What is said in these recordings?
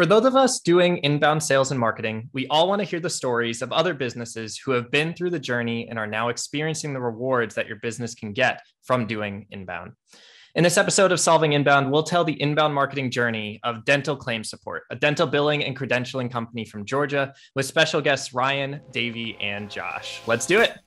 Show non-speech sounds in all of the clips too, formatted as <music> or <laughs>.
For those of us doing inbound sales and marketing, we all want to hear the stories of other businesses who have been through the journey and are now experiencing the rewards that your business can get from doing inbound. In this episode of Solving Inbound, we'll tell the inbound marketing journey of Dental Claim Support, a dental billing and credentialing company from Georgia, with special guests Ryan, Davey, and Josh. Let's do it.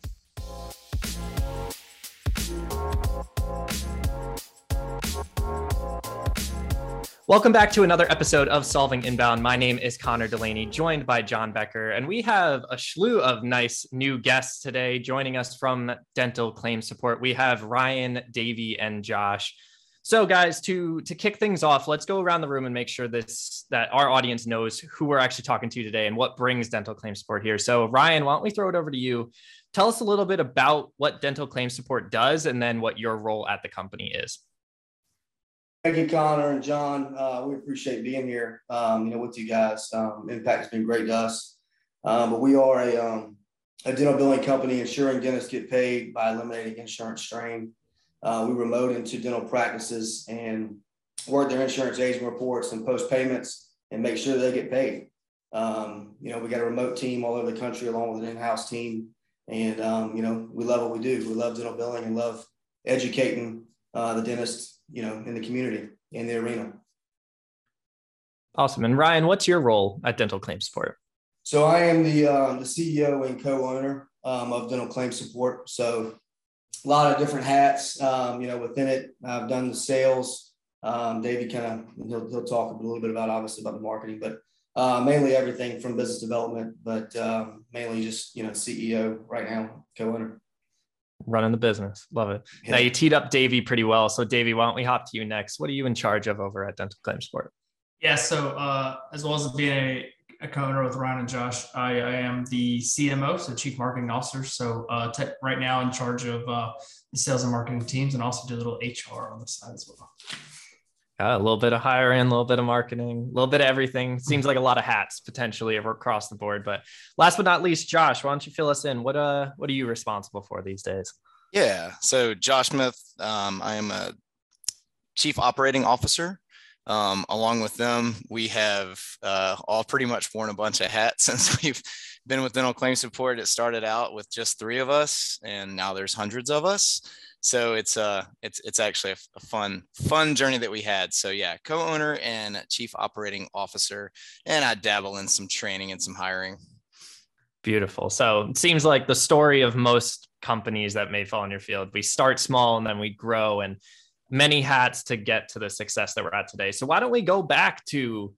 Welcome back to another episode of Solving Inbound. My name is Connor Delaney, joined by John Becker, and we have a slew of nice new guests today joining us from Dental Claim Support. We have Ryan, Davey, and Josh. So, guys, to to kick things off, let's go around the room and make sure this that our audience knows who we're actually talking to today and what brings Dental Claim Support here. So, Ryan, why don't we throw it over to you? Tell us a little bit about what Dental Claim Support does, and then what your role at the company is. Thank you, Connor and John. Uh, we appreciate being here, um, you know, with you guys. Um, Impact has been great to us. Um, but we are a, um, a dental billing company ensuring dentists get paid by eliminating insurance strain. Uh, we remote into dental practices and work their insurance aging reports and post payments and make sure they get paid. Um, you know, we got a remote team all over the country along with an in-house team. And, um, you know, we love what we do. We love dental billing and love educating uh, the dentists you know, in the community, in the arena. Awesome. And Ryan, what's your role at Dental Claim Support? So I am the um, the CEO and co-owner um, of Dental Claim Support. So a lot of different hats, um, you know, within it. I've done the sales. Um, Davey kind of he'll, he'll talk a little bit about obviously about the marketing, but uh, mainly everything from business development, but um, mainly just you know CEO right now, co-owner running the business. Love it. Yeah. Now you teed up Davey pretty well. So Davey, why don't we hop to you next? What are you in charge of over at Dental Claim Support? Yeah. So uh, as well as being a, a co-owner with Ryan and Josh, I, I, am the CMO, so Chief Marketing Officer. So uh, te- right now in charge of uh, the sales and marketing teams, and also do a little HR on the side as well. A little bit of hiring, a little bit of marketing, a little bit of everything. Seems like a lot of hats potentially across the board. But last but not least, Josh, why don't you fill us in? What uh, what are you responsible for these days? Yeah. So Josh Smith, um, I am a chief operating officer. Um, along with them, we have uh, all pretty much worn a bunch of hats <laughs> since we've been with dental claim support. It started out with just three of us, and now there's hundreds of us. So it's uh it's it's actually a, a fun fun journey that we had. So yeah, co-owner and chief operating officer, and I dabble in some training and some hiring. Beautiful. So it seems like the story of most companies that may fall in your field. We start small and then we grow and many hats to get to the success that we're at today. So why don't we go back to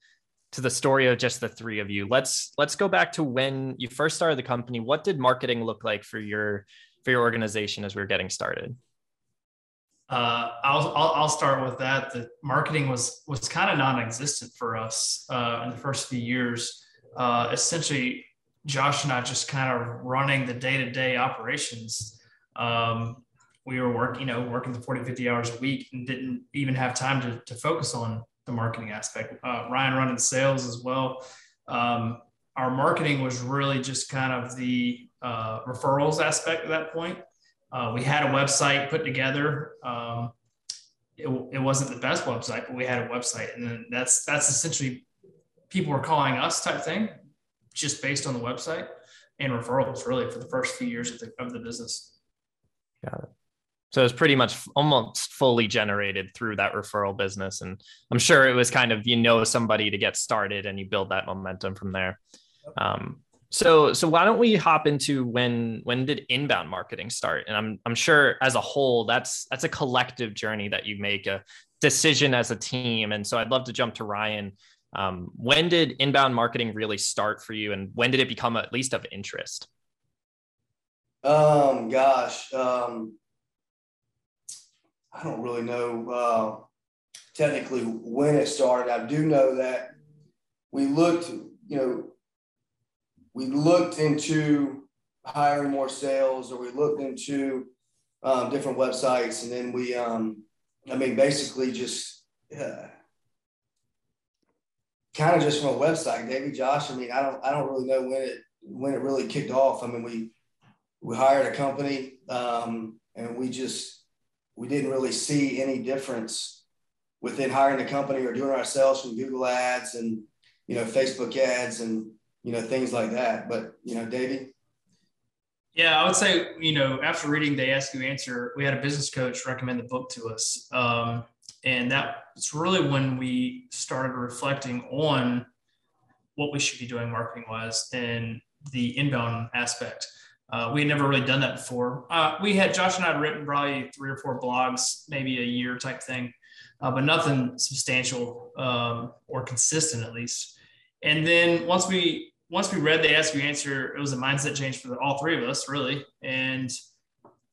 to the story of just the three of you? Let's let's go back to when you first started the company. What did marketing look like for your for your organization as we were getting started? Uh, I'll, I'll, I'll start with that. The marketing was was kind of non-existent for us uh, in the first few years. Uh, essentially, Josh and I just kind of running the day to day operations. Um, we were working, you know, working the 40, 50 hours a week and didn't even have time to, to focus on the marketing aspect. Uh, Ryan running sales as well. Um, our marketing was really just kind of the uh, referrals aspect at that point. Uh, we had a website put together. Um, it, it wasn't the best website, but we had a website, and then that's that's essentially people were calling us type thing just based on the website and referrals really for the first few years of the, of the business. Got it. So it was pretty much almost fully generated through that referral business. And I'm sure it was kind of, you know, somebody to get started and you build that momentum from there. Um, so, so why don't we hop into when, when did inbound marketing start? And I'm, I'm sure as a whole, that's, that's a collective journey that you make a decision as a team. And so I'd love to jump to Ryan. Um, when did inbound marketing really start for you, and when did it become at least of interest? Um, gosh, um, I don't really know uh, technically when it started. I do know that we looked, you know, we looked into hiring more sales, or we looked into um, different websites, and then we, um, I mean, basically just. Uh, kind of just from a website, Davey Josh. I mean, I don't I don't really know when it when it really kicked off. I mean, we we hired a company um, and we just we didn't really see any difference within hiring the company or doing ourselves from Google Ads and you know, Facebook ads and, you know, things like that. But, you know, Davey? Yeah, I would say, you know, after reading They Ask You Answer, we had a business coach recommend the book to us. Um, and that's really when we started reflecting on what we should be doing marketing wise and the inbound aspect. Uh, we had never really done that before. Uh, we had Josh and I had written probably three or four blogs, maybe a year type thing, uh, but nothing substantial um, or consistent at least. And then once we once we read They Ask You Answer, it was a mindset change for the, all three of us really. And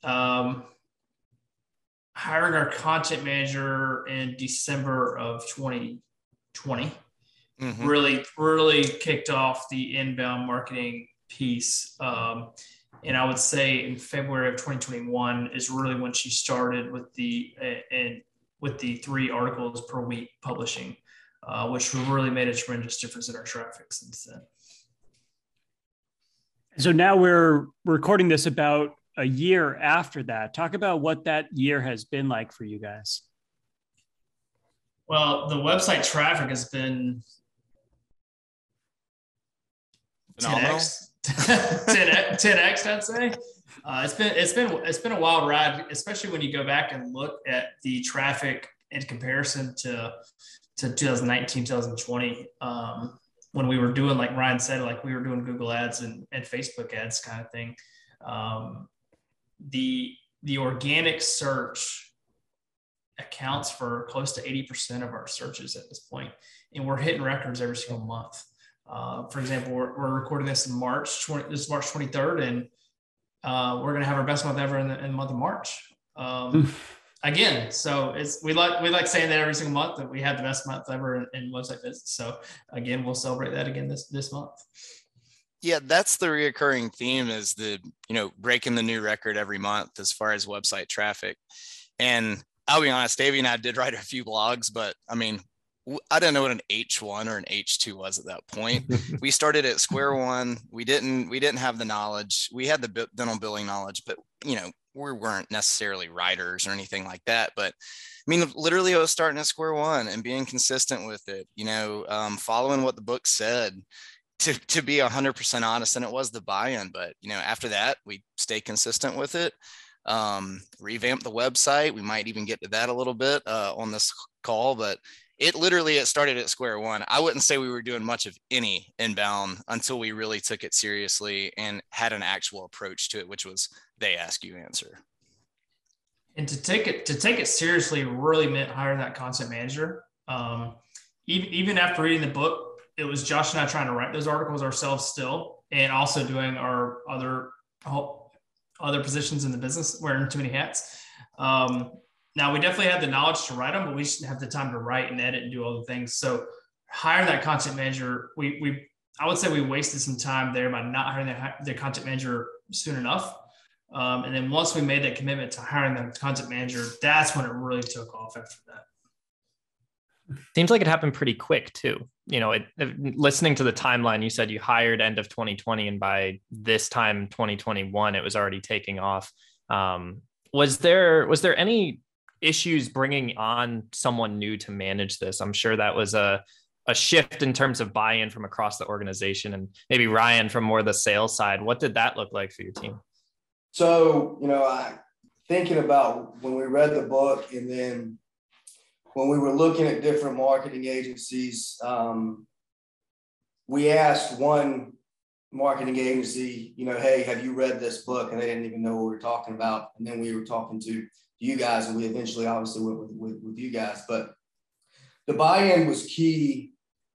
um, hiring our content manager in December of 2020 mm-hmm. really really kicked off the inbound marketing piece. Um, and I would say in February of 2021 is really when she started with the and with the three articles per week publishing, uh, which really made a tremendous difference in our traffic since then. So now we're recording this about a year after that. Talk about what that year has been like for you guys. Well, the website traffic has been phenomenal. 10x, 10x, 10x I'd say. Uh, it's been it's been it's been a wild ride, especially when you go back and look at the traffic in comparison to to 2019, 2020. Um, when we were doing like Ryan said, like we were doing Google ads and, and Facebook ads kind of thing. Um, the the organic search accounts for close to 80% of our searches at this point, and we're hitting records every single month. Uh, for example, we're, we're, recording this in March 20, this is March 23rd, and uh, we're going to have our best month ever in the, in the month of March. Um, again, so it's we like we like saying that every single month that we had the best month ever in, in website visits. So again, we'll celebrate that again this this month. Yeah, that's the reoccurring theme is the you know breaking the new record every month as far as website traffic, and I'll be honest, Davey and I did write a few blogs, but I mean, I didn't know what an H1 or an H2 was at that point. <laughs> we started at square one. We didn't we didn't have the knowledge. We had the dental billing knowledge, but you know, we weren't necessarily writers or anything like that. But I mean, literally, I was starting at square one and being consistent with it. You know, um, following what the book said. To, to be 100% honest, and it was the buy-in. But you know, after that, we stay consistent with it um, revamp the website. We might even get to that a little bit uh, on this call, but it literally it started at square one. I wouldn't say we were doing much of any inbound until we really took it seriously and had an actual approach to it, which was they ask you answer. And to take it to take it seriously really meant hiring that content manager. Um, even even after reading the book, it was Josh and I trying to write those articles ourselves still, and also doing our other other positions in the business, wearing too many hats. Um, now we definitely had the knowledge to write them, but we didn't have the time to write and edit and do all the things. So hire that content manager. We we I would say we wasted some time there by not hiring the content manager soon enough. Um, and then once we made that commitment to hiring the content manager, that's when it really took off after that. Seems like it happened pretty quick too. You know, it, it, listening to the timeline, you said you hired end of 2020, and by this time 2021, it was already taking off. Um, was there was there any issues bringing on someone new to manage this. I'm sure that was a a shift in terms of buy-in from across the organization and maybe Ryan from more the sales side. What did that look like for your team? So, you know, I thinking about when we read the book and then when we were looking at different marketing agencies, um, we asked one marketing agency, you know, hey, have you read this book? And they didn't even know what we were talking about. And then we were talking to you guys, and we eventually obviously went with, with, with you guys. But the buy-in was key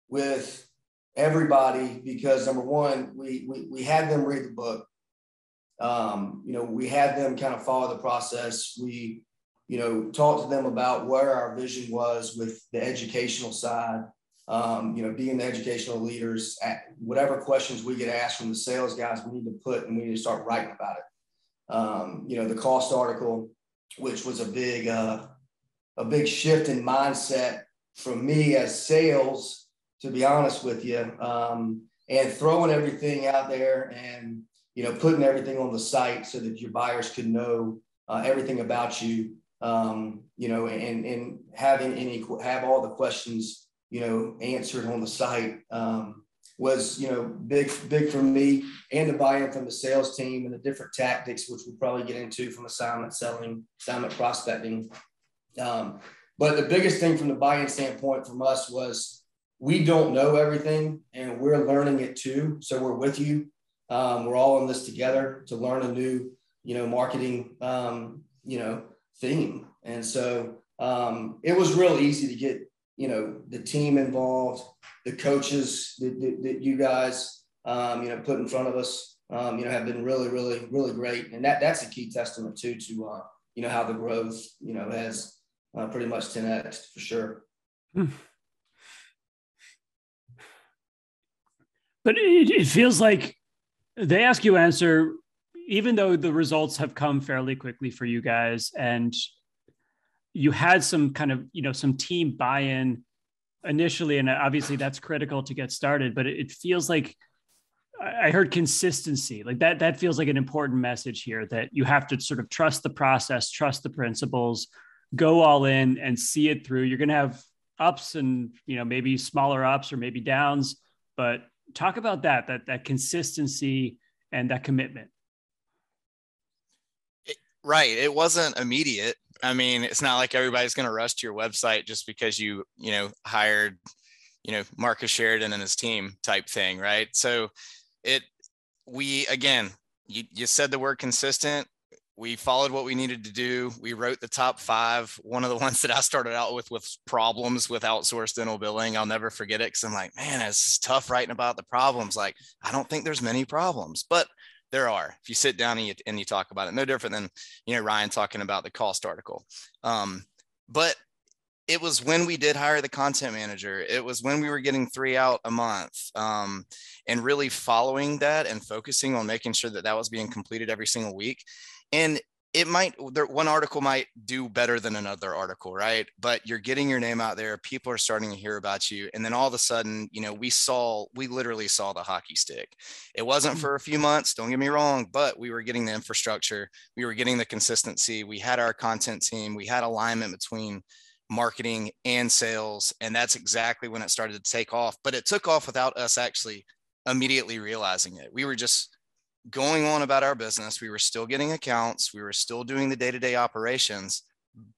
with everybody because number one, we we, we had them read the book. Um, you know, we had them kind of follow the process. We, you know, talked to them about where our vision was with the educational side. Um, you know, being the educational leaders, at whatever questions we get asked from the sales guys, we need to put and we need to start writing about it. Um, you know, the cost article, which was a big uh, a big shift in mindset from me as sales, to be honest with you, um, and throwing everything out there and you know putting everything on the site so that your buyers could know uh, everything about you, um, you know, and and having any have all the questions you know, answered on the site um, was, you know, big, big for me and the buy-in from the sales team and the different tactics, which we'll probably get into from assignment selling, assignment prospecting. Um, but the biggest thing from the buy-in standpoint from us was we don't know everything and we're learning it too. So we're with you. Um, we're all in this together to learn a new, you know, marketing, um, you know, theme. And so um, it was real easy to get, you know, the team involved, the coaches that, that, that you guys, um, you know, put in front of us, um, you know, have been really, really, really great. And that that's a key testament too, to, uh, you know, how the growth, you know, has uh, pretty much 10x for sure. Hmm. But it, it feels like they ask you answer, even though the results have come fairly quickly for you guys, and you had some kind of you know some team buy-in initially, and obviously that's critical to get started. But it, feels like I heard consistency like that. That feels like an important message here that you have to sort of trust the process, trust the principles, go all in, and see it through. You're going to have ups and you know maybe smaller ups or maybe downs, but talk about that that that consistency and that commitment it, right it wasn't immediate i mean it's not like everybody's going to rush to your website just because you you know hired you know marcus sheridan and his team type thing right so it we again you, you said the word consistent we followed what we needed to do. We wrote the top five. One of the <laughs> ones that I started out with was problems with outsourced dental billing. I'll never forget it because I'm like, man, it's tough writing about the problems. Like, I don't think there's many problems, but there are. If you sit down and you, and you talk about it, no different than you know Ryan talking about the cost article. Um, but it was when we did hire the content manager. It was when we were getting three out a month, um, and really following that and focusing on making sure that that was being completed every single week and it might there one article might do better than another article right? But you're getting your name out there people are starting to hear about you and then all of a sudden you know we saw we literally saw the hockey stick. It wasn't mm. for a few months don't get me wrong but we were getting the infrastructure we were getting the consistency we had our content team we had alignment between marketing and sales and that's exactly when it started to take off but it took off without us actually immediately realizing it. We were just going on about our business. We were still getting accounts. We were still doing the day to day operations.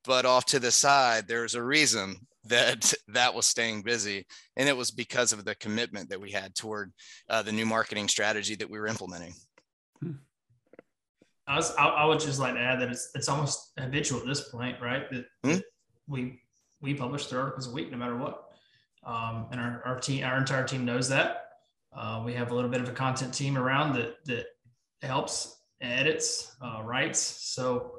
But off to the side, there's a reason <laughs> that that was staying busy. And it was because of the commitment that we had toward uh, the new marketing strategy that we were implementing. I, was, I, I, would just like to add that it's, it's almost habitual at this point, right? That, hmm? we, we publish three articles a week, no matter what. Um, and our, our team, our entire team knows that. Uh, we have a little bit of a content team around that, that helps, edits, uh, writes. So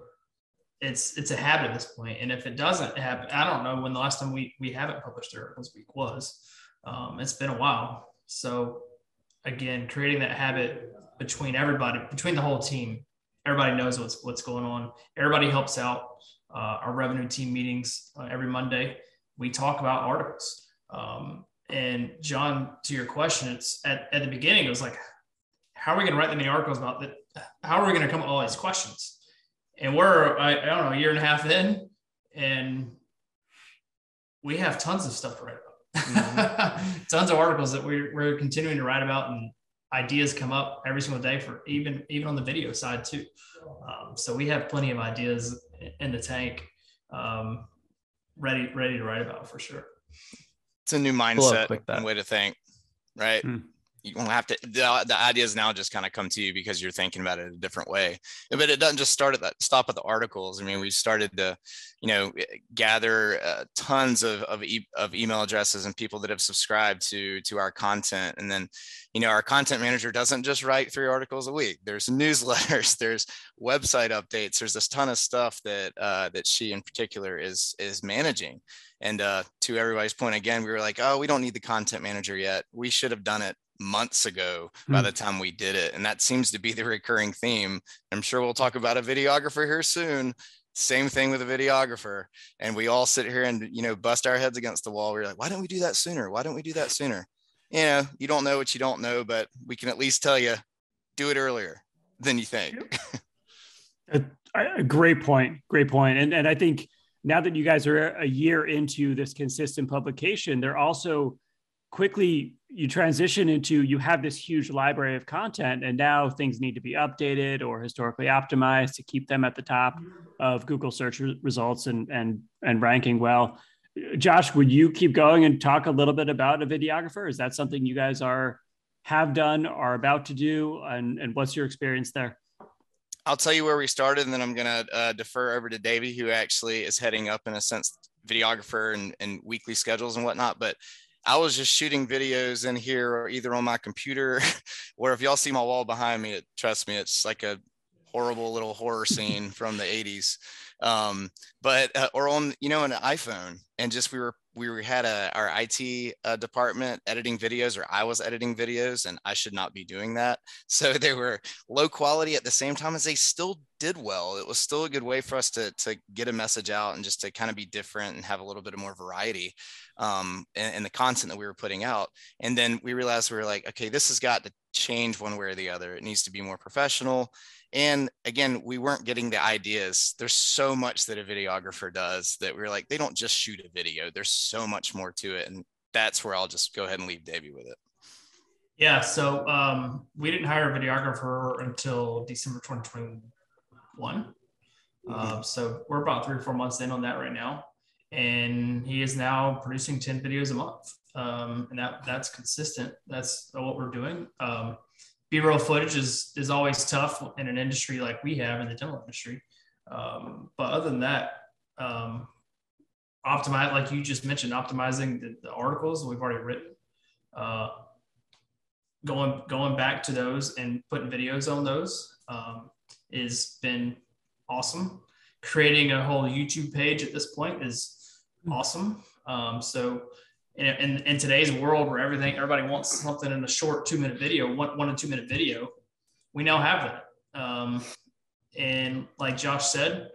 it's it's a habit at this point. And if it doesn't happen, I don't know when the last time we we haven't published articles week was. Um, it's been a while. So again, creating that habit between everybody, between the whole team, everybody knows what's what's going on. Everybody helps out. Uh, our revenue team meetings uh, every Monday, we talk about articles. Um, and John, to your question, it's at, at the beginning, it was like, how are we going to write that many articles about that? How are we going to come up with all these questions? And we're, I, I, don't know, a year and a half in, and we have tons of stuff to write about. Mm-hmm. <laughs> tons of articles that we're, we're continuing to write about, and ideas come up every single day for even even on the video side too. Um, so we have plenty of ideas in the tank, um, ready ready to write about for sure. It's a new mindset and way to think, right? Hmm you won't have to the, the ideas now just kind of come to you because you're thinking about it a different way. But it doesn't just start at that stop at the articles. I mean we've started to you know eh, gather uh, tons of of, e- of email addresses and people that have subscribed to to our content. And then you know our content manager doesn't just write three articles a week. There's newsletters <laughs> there's website updates there's this ton of stuff that uh, that she in particular is is managing. And uh, to everybody's point again we were like oh we don't need the content manager yet. We should have done it months ago mm. by hmm. the time we did it. And that seems to be the recurring theme. I'm sure we'll talk about a videographer here soon. Same thing with a videographer. And we all sit here and, you know, bust our heads against the wall. We're like, why don't we do that sooner? Why don't we do that sooner? You know, you don't know what you don't know, but we can at least tell you do it earlier than you think. a, <laughs> a great point. Great point. And, and I think now that you guys are a year into this consistent publication, they're also quickly you transition into you have this huge library of content and now things need to be updated or historically optimized to keep them at the top of google search results and and and ranking well. Josh would you keep going and talk a little bit about a videographer? Is that something you guys are have done are about to do? And and what's your experience there? I'll tell you where we started, and then I'm going to uh, defer over to Davey, who actually is heading up, in a sense, videographer and, and weekly schedules and whatnot. But I was just shooting videos in here, or either on my computer, <laughs> or if y'all see my wall behind me, it, trust me, it's like a horrible little horror <laughs> scene from the 80s. Um, but uh, or on you know an iPhone, and just we were we had a our IT uh, department editing videos, or I was editing videos, and I should not be doing that. <laughs> So they were low quality at the same time as they still did well. It was still a good way for us to to get a message out and just to kind of be different and have a little bit of more variety um, in, in the content that we were putting out. And then we realized we were like, okay, this has got to change one way or the other. It needs to be more professional. And again, we weren't getting the ideas. There's so much that a videographer does that we are like, they don't just shoot a video. There's so much more to it. And that's where I'll just go ahead and leave Davey with it. Yeah. So um, we didn't hire a videographer until December 2021. Mm-hmm. Uh, so we're about three or four months in on that right now. And he is now producing 10 videos a month. Um, and that that's consistent. That's what we're doing. Um, B-roll footage is is always tough in an industry like we have in the dental industry. Um, but other than that, um, optimize like you just mentioned, optimizing the, the articles we've already written, uh, going going back to those and putting videos on those um, is been awesome. Creating a whole YouTube page at this point is hmm. awesome. Um, so in, in, in, today's world where everything everybody wants something in a short two minute video one, one and two minute video we now have that um, and like josh said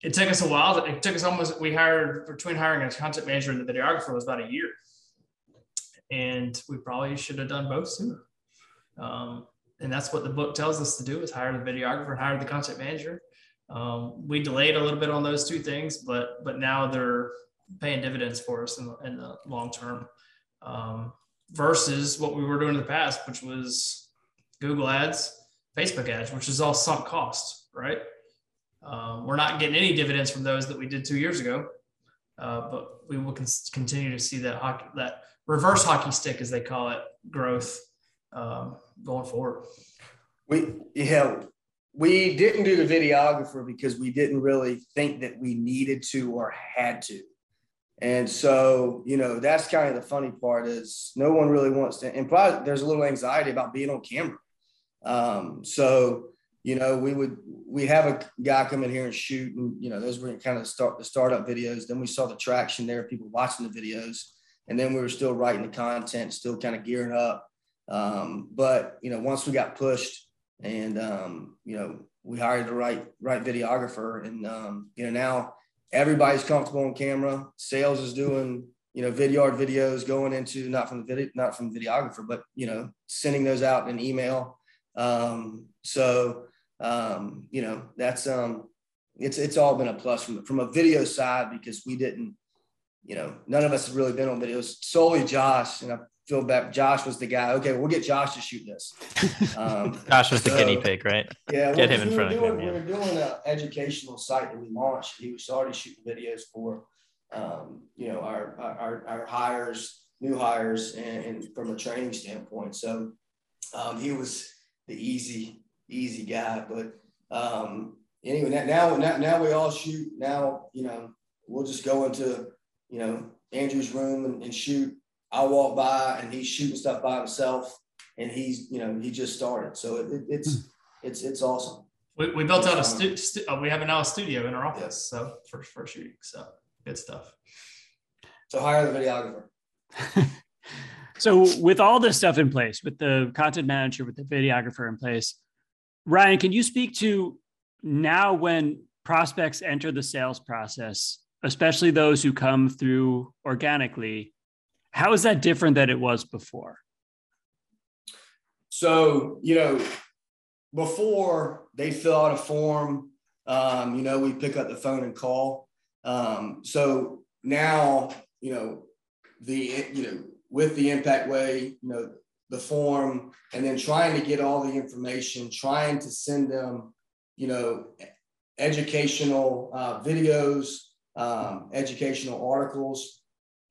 it took us a while. It took us almost we hired between hiring a content manager and the videographer was about a year. And we probably should have done both sooner. Um, and that's what the book tells us to do is hire the videographer and hire the content manager. Um, we delayed a little bit on those two things but but now they're paying dividends for us in the, in the long term um, versus what we were doing in the past, which was Google ads, Facebook ads, which is all sunk cost, right? Um, we're not getting any dividends from those that we did two years ago, uh, but we will con- continue to see that hockey, that reverse hockey stick, as they call it, growth um, going forward. We yeah, we didn't do the videographer because we didn't really think that we needed to or had to. And so, you know, that's kind of the funny part is no one really wants to, and probably there's a little anxiety about being on camera. Um, so, you know, we would, we have a guy come in here and shoot and, you know, those were kind of start the startup videos. Then we saw the traction there, people watching the videos. And then we were still writing the content, still kind of gearing up. Um, but, you know, once we got pushed and, um, you know, we hired the right, right videographer and, um, you know, now, everybody's comfortable on camera. Sales is doing, you know, vidyard videos going into not from the video, not from the videographer, but you know, sending those out in email. Um, so um, you know, that's um it's it's all been a plus from from a video side because we didn't, you know, none of us have really been on videos. Solely Josh, and I feel bad. Josh was the guy. Okay, we'll get Josh to shoot this. Um, <laughs> Josh was so, the guinea pig, right? Yeah, get him in front doing, of him. We were doing an educational site that we launched. He was already shooting videos for, um, you know, our, our our hires, new hires, and, and from a training standpoint. So um, he was the easy easy guy. But um, anyway, now now now we all shoot. Now you know we'll just go into you know Andrew's room and, and shoot I walk by and he's shooting stuff by himself, and he's you know he just started. So it, it, it's hmm. it's it's awesome. We, we built out a stu- stu- uh, we have now a studio in our office, yes. so for for shooting. So good stuff. So hire the videographer. <laughs> so with all this stuff in place, with the content manager, with the videographer in place, Ryan, can you speak to now when prospects enter the sales process, especially those who come through organically? How is that different than it was before? So, you know, before they fill out a form, um, you know, we pick up the phone and call. Um, so now, you know, the, you know, with the impact way, you know, the form, and then trying to get all the information, trying to send them, you know, educational uh, videos, um, educational articles,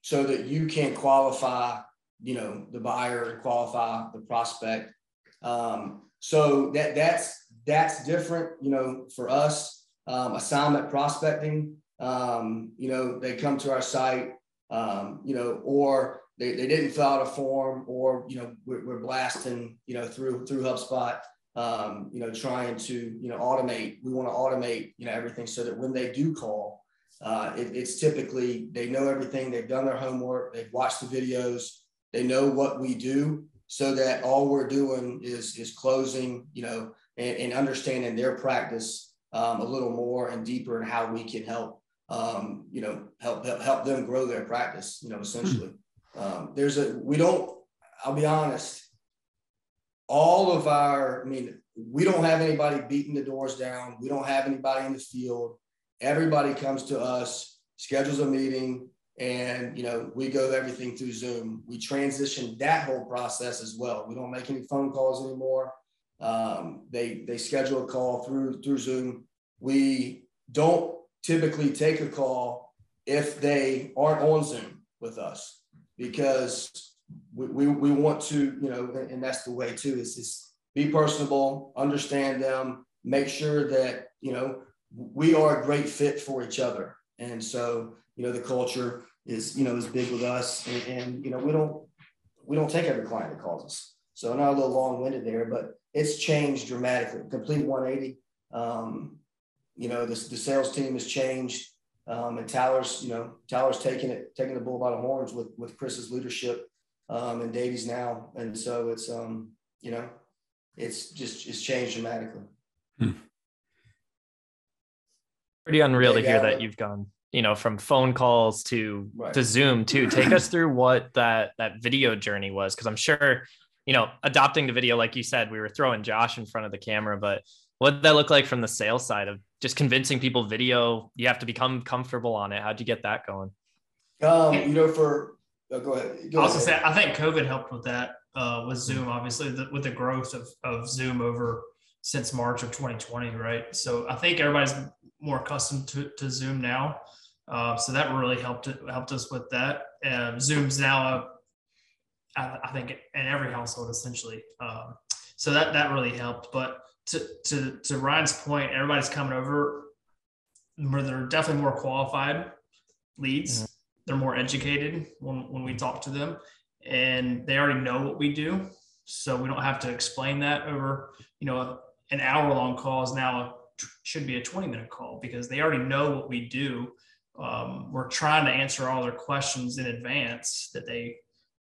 so that you can qualify, you know, the buyer qualify the prospect. Um, so that that's that's different, you know, for us. Um, assignment prospecting, um, you know, they come to our site, um, you know, or they, they didn't fill out a form or, you know, we're, we're blasting, you know, through, through HubSpot, um, you know, trying to, you know, automate, we want to automate, you know, everything so that when they do call, uh, it, it's typically, they know everything, they've done their homework, they've watched the videos, they know what we do so that all we're doing is, is closing, you know, and, and understanding their practice um, a little more and deeper and how we can help um, you know, help, help, help them grow their practice, you know, essentially. Um, there's a, we don't, I'll be honest, all of our, I mean, we don't have anybody beating the doors down. We don't have anybody in the field. Everybody comes to us, schedules a meeting, and you know we go everything through Zoom. We transition that whole process as well. We don't make any phone calls anymore. Um, they they schedule a call through through Zoom. We don't typically take a call if they aren't on Zoom with us because we, we, we want to, you know, and that's the way too, is just be personable, understand them, make sure that, you know, we are a great fit for each other. And so, you know, the culture is, you know, is big with us and, and you know, we don't, we don't take every client that calls us. So not a little long winded there, but it's changed dramatically, complete 180. Um, you know, the, the sales team has changed. Um, and Tyler's, you know, Tyler's taking it, taking the bull by the horns with, with Chris's leadership um, and Davey's now. And so it's, um, you know, it's just, it's changed dramatically. Hmm. Pretty unreal to hear that you've gone, you know, from phone calls to, right. to Zoom too. Take us through what that, that video journey was. Cause I'm sure, you know, adopting the video, like you said, we were throwing Josh in front of the camera, but what did that look like from the sales side of just convincing people video you have to become comfortable on it how'd you get that going um you know for oh, go ahead go i was gonna say i think covid helped with that uh with zoom obviously the, with the growth of, of zoom over since march of 2020 right so i think everybody's more accustomed to, to zoom now uh, so that really helped helped us with that um, zoom's now a, I, I think in every household essentially um, so that that really helped but to to to Ryan's point, everybody's coming over. They're definitely more qualified leads. Mm-hmm. They're more educated when when we talk to them, and they already know what we do. So we don't have to explain that over you know an hour long call is now should be a 20 minute call because they already know what we do. Um, we're trying to answer all their questions in advance that they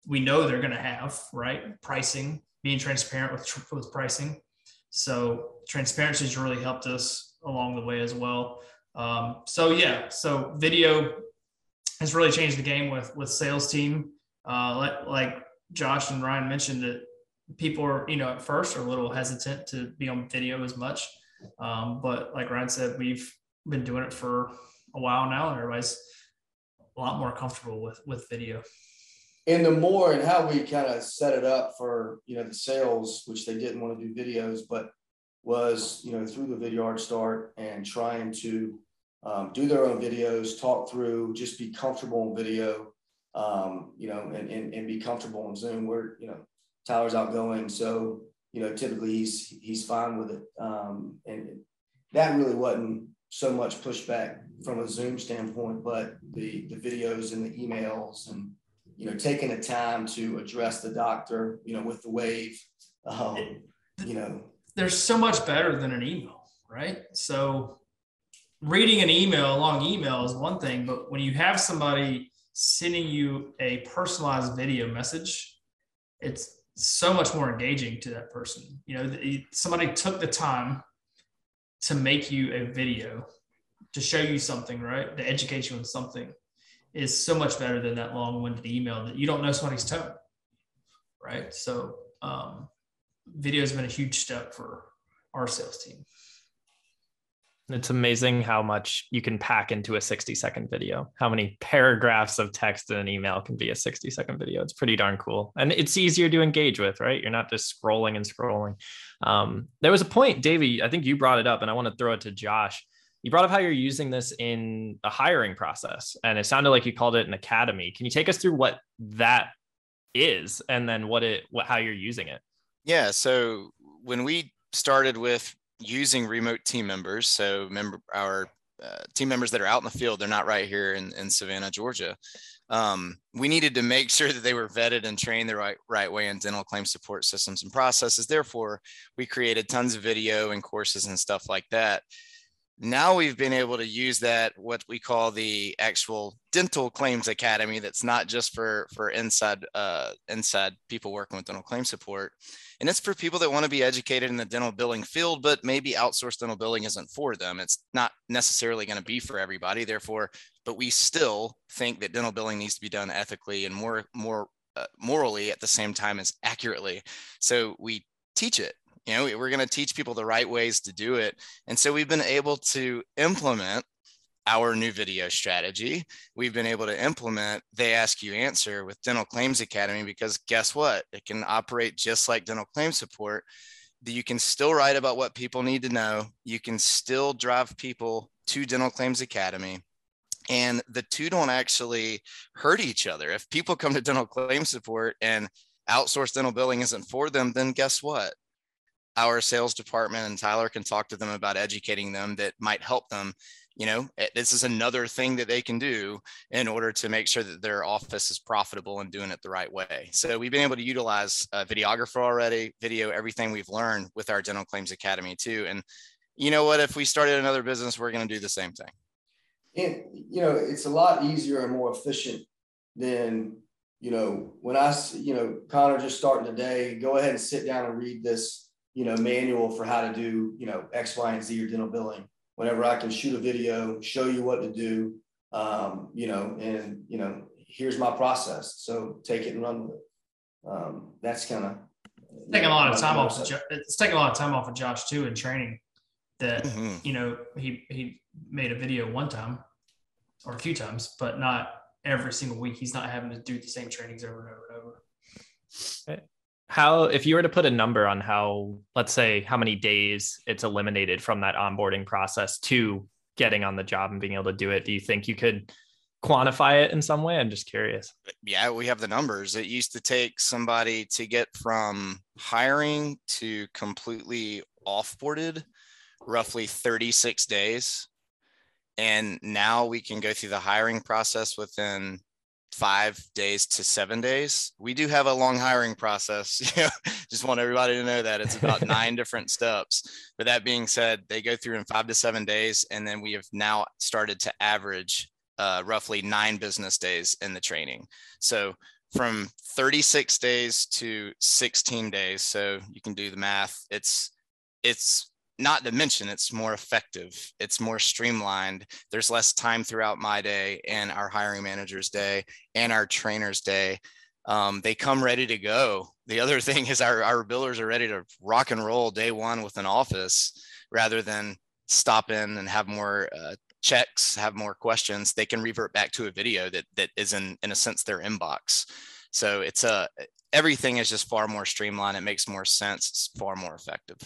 we know they're going to have right pricing being transparent with with pricing so transparency has really helped us along the way as well. Um, so yeah, so video has really changed the game with with sales team. Uh, like, like Josh and Ryan mentioned that people are you know at first are a little hesitant to be on video as much, um, but like Ryan said, we've been doing it for a while now, and everybody's a lot more comfortable with with video. And the more and how we kind of set it up for you know the sales which they didn't want to do videos but was you know through the Vidyard start and trying to um, do their own videos talk through just be comfortable in video um, you know and, and, and be comfortable in zoom. Where you know tyler's outgoing so you know typically he's he's fine with it um, and that really wasn't so much pushback from a zoom standpoint but the the videos and the emails and you know, taking the time to address the doctor, you know, with the wave, um, you know. There's so much better than an email, right? So reading an email, a long email is one thing, but when you have somebody sending you a personalized video message, it's so much more engaging to that person. You know, somebody took the time to make you a video to show you something, right? To educate you on something is so much better than that long-winded email that you don't know somebody's tone, right? So um, video has been a huge step for our sales team. It's amazing how much you can pack into a 60 second video. How many paragraphs of text in an email can be a 60 second video. It's pretty darn cool. And it's easier to engage with, right? You're not just scrolling and scrolling. Um, there was a point, Davey, I think you brought it up, and I want to throw it to Josh. You brought up how you're using this in a hiring process, and it sounded like you called it an academy. Can you take us through what that is and then what it what how you're using it? Yeah. So when we started with using remote team members. So member our uh, team members that are out in the field, they're not right here in, in Savannah, Georgia. Um, we needed to make <laughs> sure that they were vetted and trained the right right way in dental claim support systems and processes. Therefore, we created tons of video and courses and stuff like that. Now we've been able to use that what we call the actual dental claims academy. That's not just for for inside uh, inside people working with dental claim support and it's for people that want to be educated in the dental billing field, but maybe outsourced dental billing isn't for them. It's not necessarily going to be for everybody. Therefore, but we still think that dental billing needs to be done ethically and more, more uh, morally at the same time as accurately. So we teach it. You know, we're going to teach people the right ways to do it. And so we've been able to implement our new video strategy we've been able to implement they ask you answer with dental claims academy because guess what? It can operate just like dental claim support. You can still write about what people need to know. You can still drive people to dental claims academy. And the two don't actually hurt each other. If people come to dental claim support and outsourced dental billing isn't for them then guess what? Our sales department and tyler can talk to them about educating them that might help them you know eh, this is another thing that they can do in order to make sure that their office is profitable and doing it the right way. So we've been able to utilize a videographer already video everything we've learned with our dental claims academy too and you know what if we started another business we're going to do the same thing. And you know it's a lot easier and more efficient than you know when i you know connor just starting today go ahead and sit down and read this you know manual for how to do you know x y and z or dental billing whenever I can shoot a video, show you what to do, um, you know, and you know, here's my process. So take it and run with it. Um, that's kind of taking a lot of time off. Of, it's taking a lot of time off of Josh too in training. That mm-hmm. you know he he made a video one time or a few times, but not every single week. He's not having to do the same trainings over and over and over how if you were to put a number on how let's say how many days it's eliminated from that onboarding process to getting on the job and being able to do it do you think you could quantify it in some way? I'm just curious. Yeah we have the numbers. It used to take somebody to get from hiring to completely offboarded roughly 36 days. And now we can go through the hiring process within five days to seven days. We do have a long hiring process. <laughs> Just want everybody to know that it's about <laughs> nine different steps. But that being said, they go through in five to seven days, and then we have now started to average uh, roughly nine business days in the training. So from 36 days to 16 days. So you can do the math. It's it's not to mention it's more effective it's more streamlined there's less time throughout my day and our hiring manager's day and our trainer's day. Um, they come ready to go. The <laughs> other thing is our, our billers are ready to rock and roll day one with an office rather than stop in and have more uh, checks have more questions. They can revert back to a video that that is in in a sense their inbox. So it's a everything is just far more streamlined. It makes more sense. It's far more effective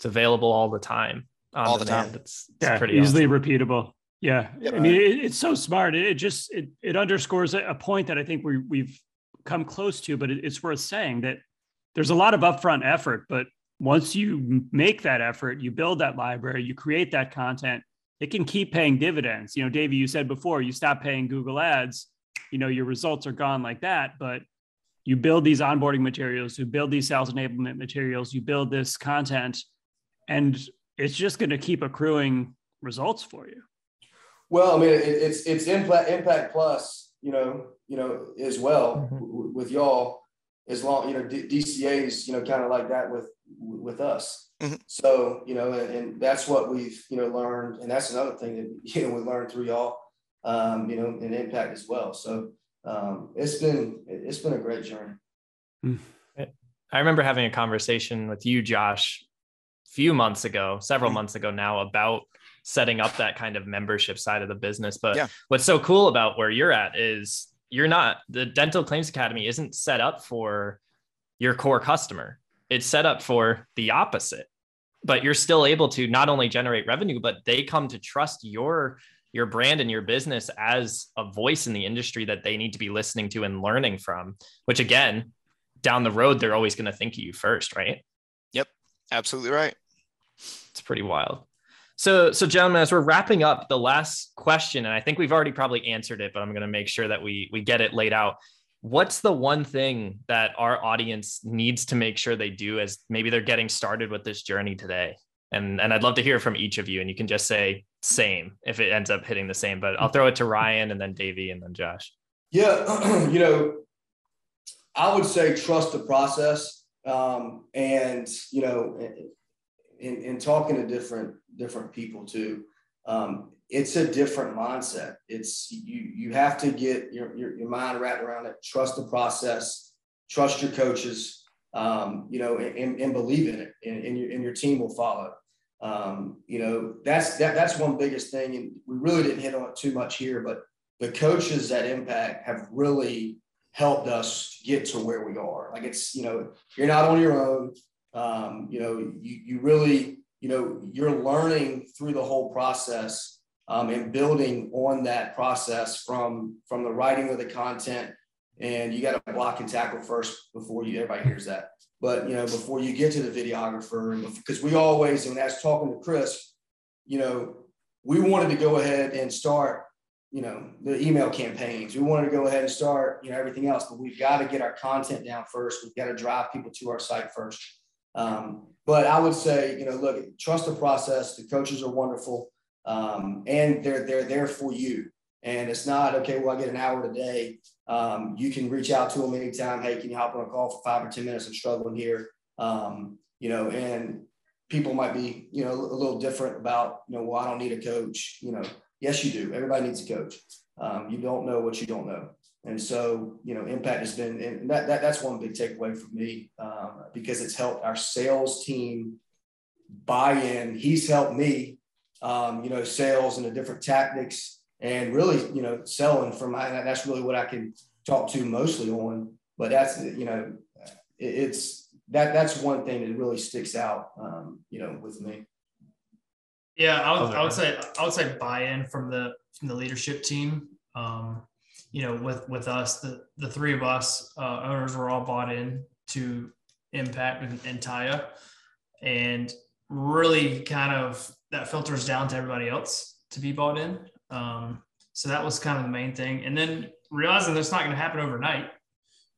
it's available all the time. all the time. It's, it's yeah, pretty easily awesome. repeatable. Yeah. I mean, it, it's so smart. It, it just, it, it underscores a, a, point that I think we, we've come close to, but it, it's worth saying that there's a lot of upfront effort, but once you make that effort, you build that library, you create that content, it can keep paying dividends. You know, Davey, you said before, you stop paying Google ads, you know, your results are gone like that, but you build these onboarding materials, you build these sales enablement materials, you build this content and it's just going to keep accruing results for you. Well, I mean, it, it's it's impact impact plus, you know, you know, as well mm-hmm. w- with y'all, as long you know D- DCA's, you know, kind of like that with with us. Mm-hmm. So you know, and, and, that's what we've you know learned, and that's another thing that <laughs> you know we learned through y'all, um, you know, and impact as well. So um, it's been it's been a great journey. I remember having a conversation with you, Josh, few months ago, several hmm. months ago now, about setting up that kind of membership side of the business. But Yeah. what's so cool about where you're at is you're not the Dental Claims Academy isn't set up for your core customer. It's set up for the opposite. But you're still able to not only generate revenue, but they come to trust your your brand and your business as a voice in the industry that they need to be listening to and learning from, which again, down the road, they're always going to think of you first, right? Yep. Absolutely right. It's pretty wild. So, so gentlemen, as we're wrapping up the last question, and I think we've already probably answered it, but I'm going to make sure that we we get it laid out. What's the one thing that our audience needs to make sure they do as maybe they're getting started with this journey today? And and I'd love to hear from each of you, and you can just say same if it ends up hitting the same. But I'll throw it to Ryan, and then Davey, and then Josh. Yeah, <clears throat> you know, I would say trust the process, um, and you know, in talking to different different people too, um, it's a different mindset. It's you you have to get your your, your mind wrapped around it. Trust the process. Trust your coaches. Um, you know, and, and believe in it, and, and, your, and your team will follow. Um, you know, that's that, that's one biggest thing, and we really didn't hit on it too much here, but the coaches at Impact have really helped us get to where we are. Like it's, you know, you're not on your own. Um, you know, you, you really, you know, you're learning through the whole process um, and building on that process from from the writing of the content. And you got to block and tackle first before you everybody hears that. But you know, before you get to the videographer, because we always, and as talking to Chris, you know, we wanted to go ahead and start you know the email campaigns we wanted to go ahead and start you know everything else but we've got to get our content down first we've got to drive people to our site first um, but i would say you know look trust the process. The coaches are wonderful um, and they're they're there for you. And it's not okay well i get an hour today. Um, you can reach out to them anytime. Hey can you hop on a call for five or ten minutes? I'm struggling here. Um, you know and people might be you know a little different about you know well i don't need a coach. You know Yes, you do. Everybody needs a coach. Um, you don't know what you don't know. And so, you know, impact has been, and that, that that's one big takeaway for me um, because it's helped our sales team buy in. He's helped me, um, you know, sales and the different tactics and really, you know, selling from my, that's really what I can talk to mostly on. But that's, you know, it, it's that that's one thing that really sticks out, um, you know, with me. Yeah, I would, I would say I would say buy-in from the from the leadership team. Um, you know, with with us, the the three of us uh, owners were all bought in to Impact and, and Taya, and really kind of that filters down to everybody else to be bought in. Um, so that was kind of the main thing, and then realizing that's not going to happen overnight,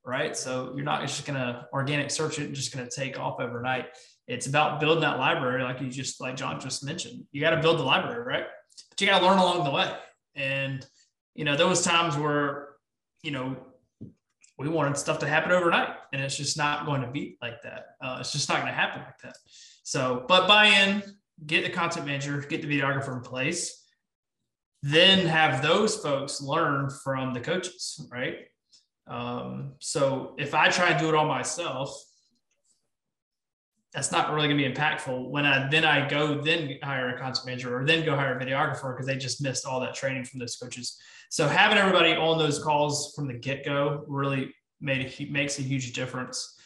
right? So you're not just going to organic search it, and just going to take off overnight it's about building that library, like you just like John just mentioned. You got to build the library, right? But you got to learn along the way. And you know, there was times where you know we wanted stuff to happen overnight, and it's just not going to be like that. Uh, it's just not going to happen like that. So, but buy in, get the content manager, get the videographer in place, then have those folks learn from the coaches, right? Um, so if I try and do it all myself, that's not really going to be impactful when I then I go then hire a content manager or then go hire a videographer because they just missed all that training from those coaches. So having everybody on those calls from the get go really made a, makes a huge difference.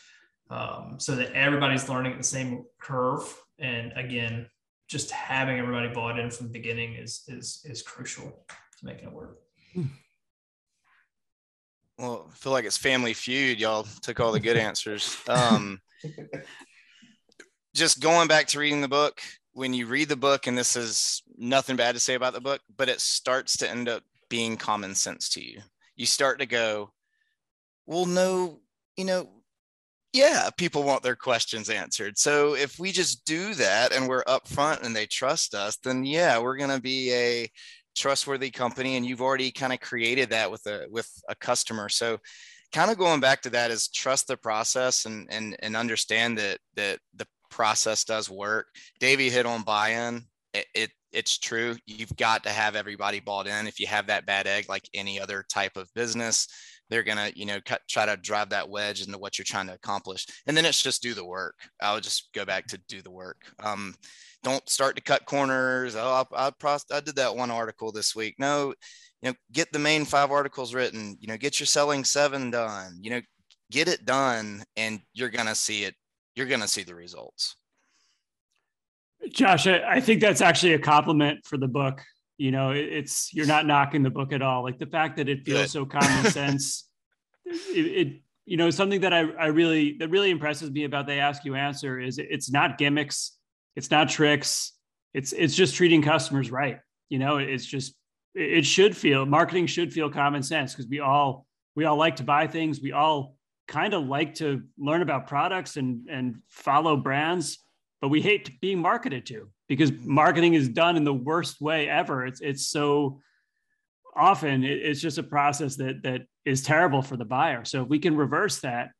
Um, so that everybody's learning at the same curve, and again, just having everybody bought in from the beginning is is is crucial to making it work. Well, I feel like it's Family Feud. Y'all took all the good answers. Um, <laughs> just going back to reading the book, when you read the book, and this is nothing bad to say about the book, but it starts to end up being common sense to you. You start to go, well, no, you know, yeah, people want their questions answered. So if we just do that and we're upfront and they trust us, then yeah, we're going to be a trustworthy company. And you've already kind of created that with a with a customer. So kind of going back to that is trust the process and and and understand that that the process does work. Davey hit on buy-in. It, it, it's true. You've got to have everybody bought in. If you have that bad egg, like any other type of business, they're gonna you know cut, try to drive that wedge into what you're trying to accomplish and then it's just do the work i would just go back to do the work um, don't start to cut corners oh I, I, I did that one article this week no you know get the main five articles written you know get your selling seven done you know get it done and you're gonna see it you're gonna see the results. Josh i think that's actually a compliment for the book. You know it's you're not knocking the book at all. Like the fact that it feels Good. so common <laughs> sense it, it, you know something that I, I really that really impresses me about they ask you answer is it's not gimmicks it's not tricks it's it's just treating customers right. You know it's just it should feel marketing should feel common sense because we all we all like to buy things. We all kind of like to learn about products and and follow brands but we hate being marketed to because marketing is done in the worst way ever. It's it's so often it's just a process that that is terrible for the buyer. So if we can reverse that,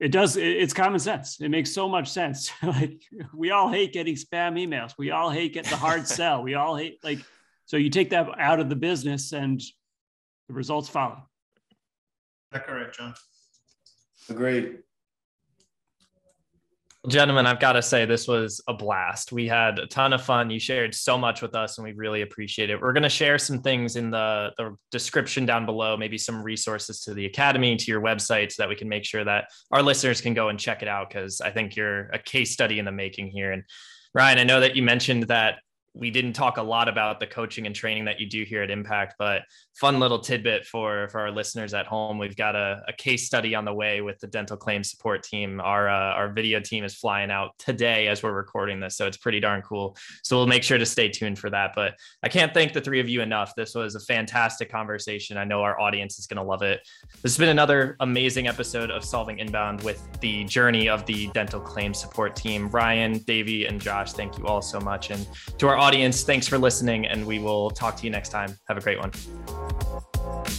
it does. It's common sense. It makes so much sense. <laughs> like we all hate getting spam emails. We all hate getting the hard <laughs> sell. We all hate like so you take that out of the business and the results follow. Is that correct, John. Agreed. Gentlemen, I've got to say, this was a blast. We had a ton of fun. You shared so much with us, and we really appreciate it. We're going to share some things in the, the description down below, maybe some resources to the Academy, to your website, so that we can make sure that our listeners can go and check it out because I think you're a case study in the making here. And Ryan, I know that you mentioned that we didn't talk a lot about the coaching and training that you do here at Impact, but fun little tidbit for for our listeners at home. We've got a, a case study on the way with the dental claims support team. Our uh, our video team is flying out today as we're recording this, so it's pretty darn cool. So we'll make sure to stay tuned for that. But I can't thank the three of you enough. This was a fantastic conversation. I know our audience is going to love it. This has been another amazing episode of Solving Inbound with the journey of the dental claims support team. Ryan, Davey, and Josh, thank you all so much, and to our audience, thanks for listening, and we will talk to you next time. Have a great one. Thank you.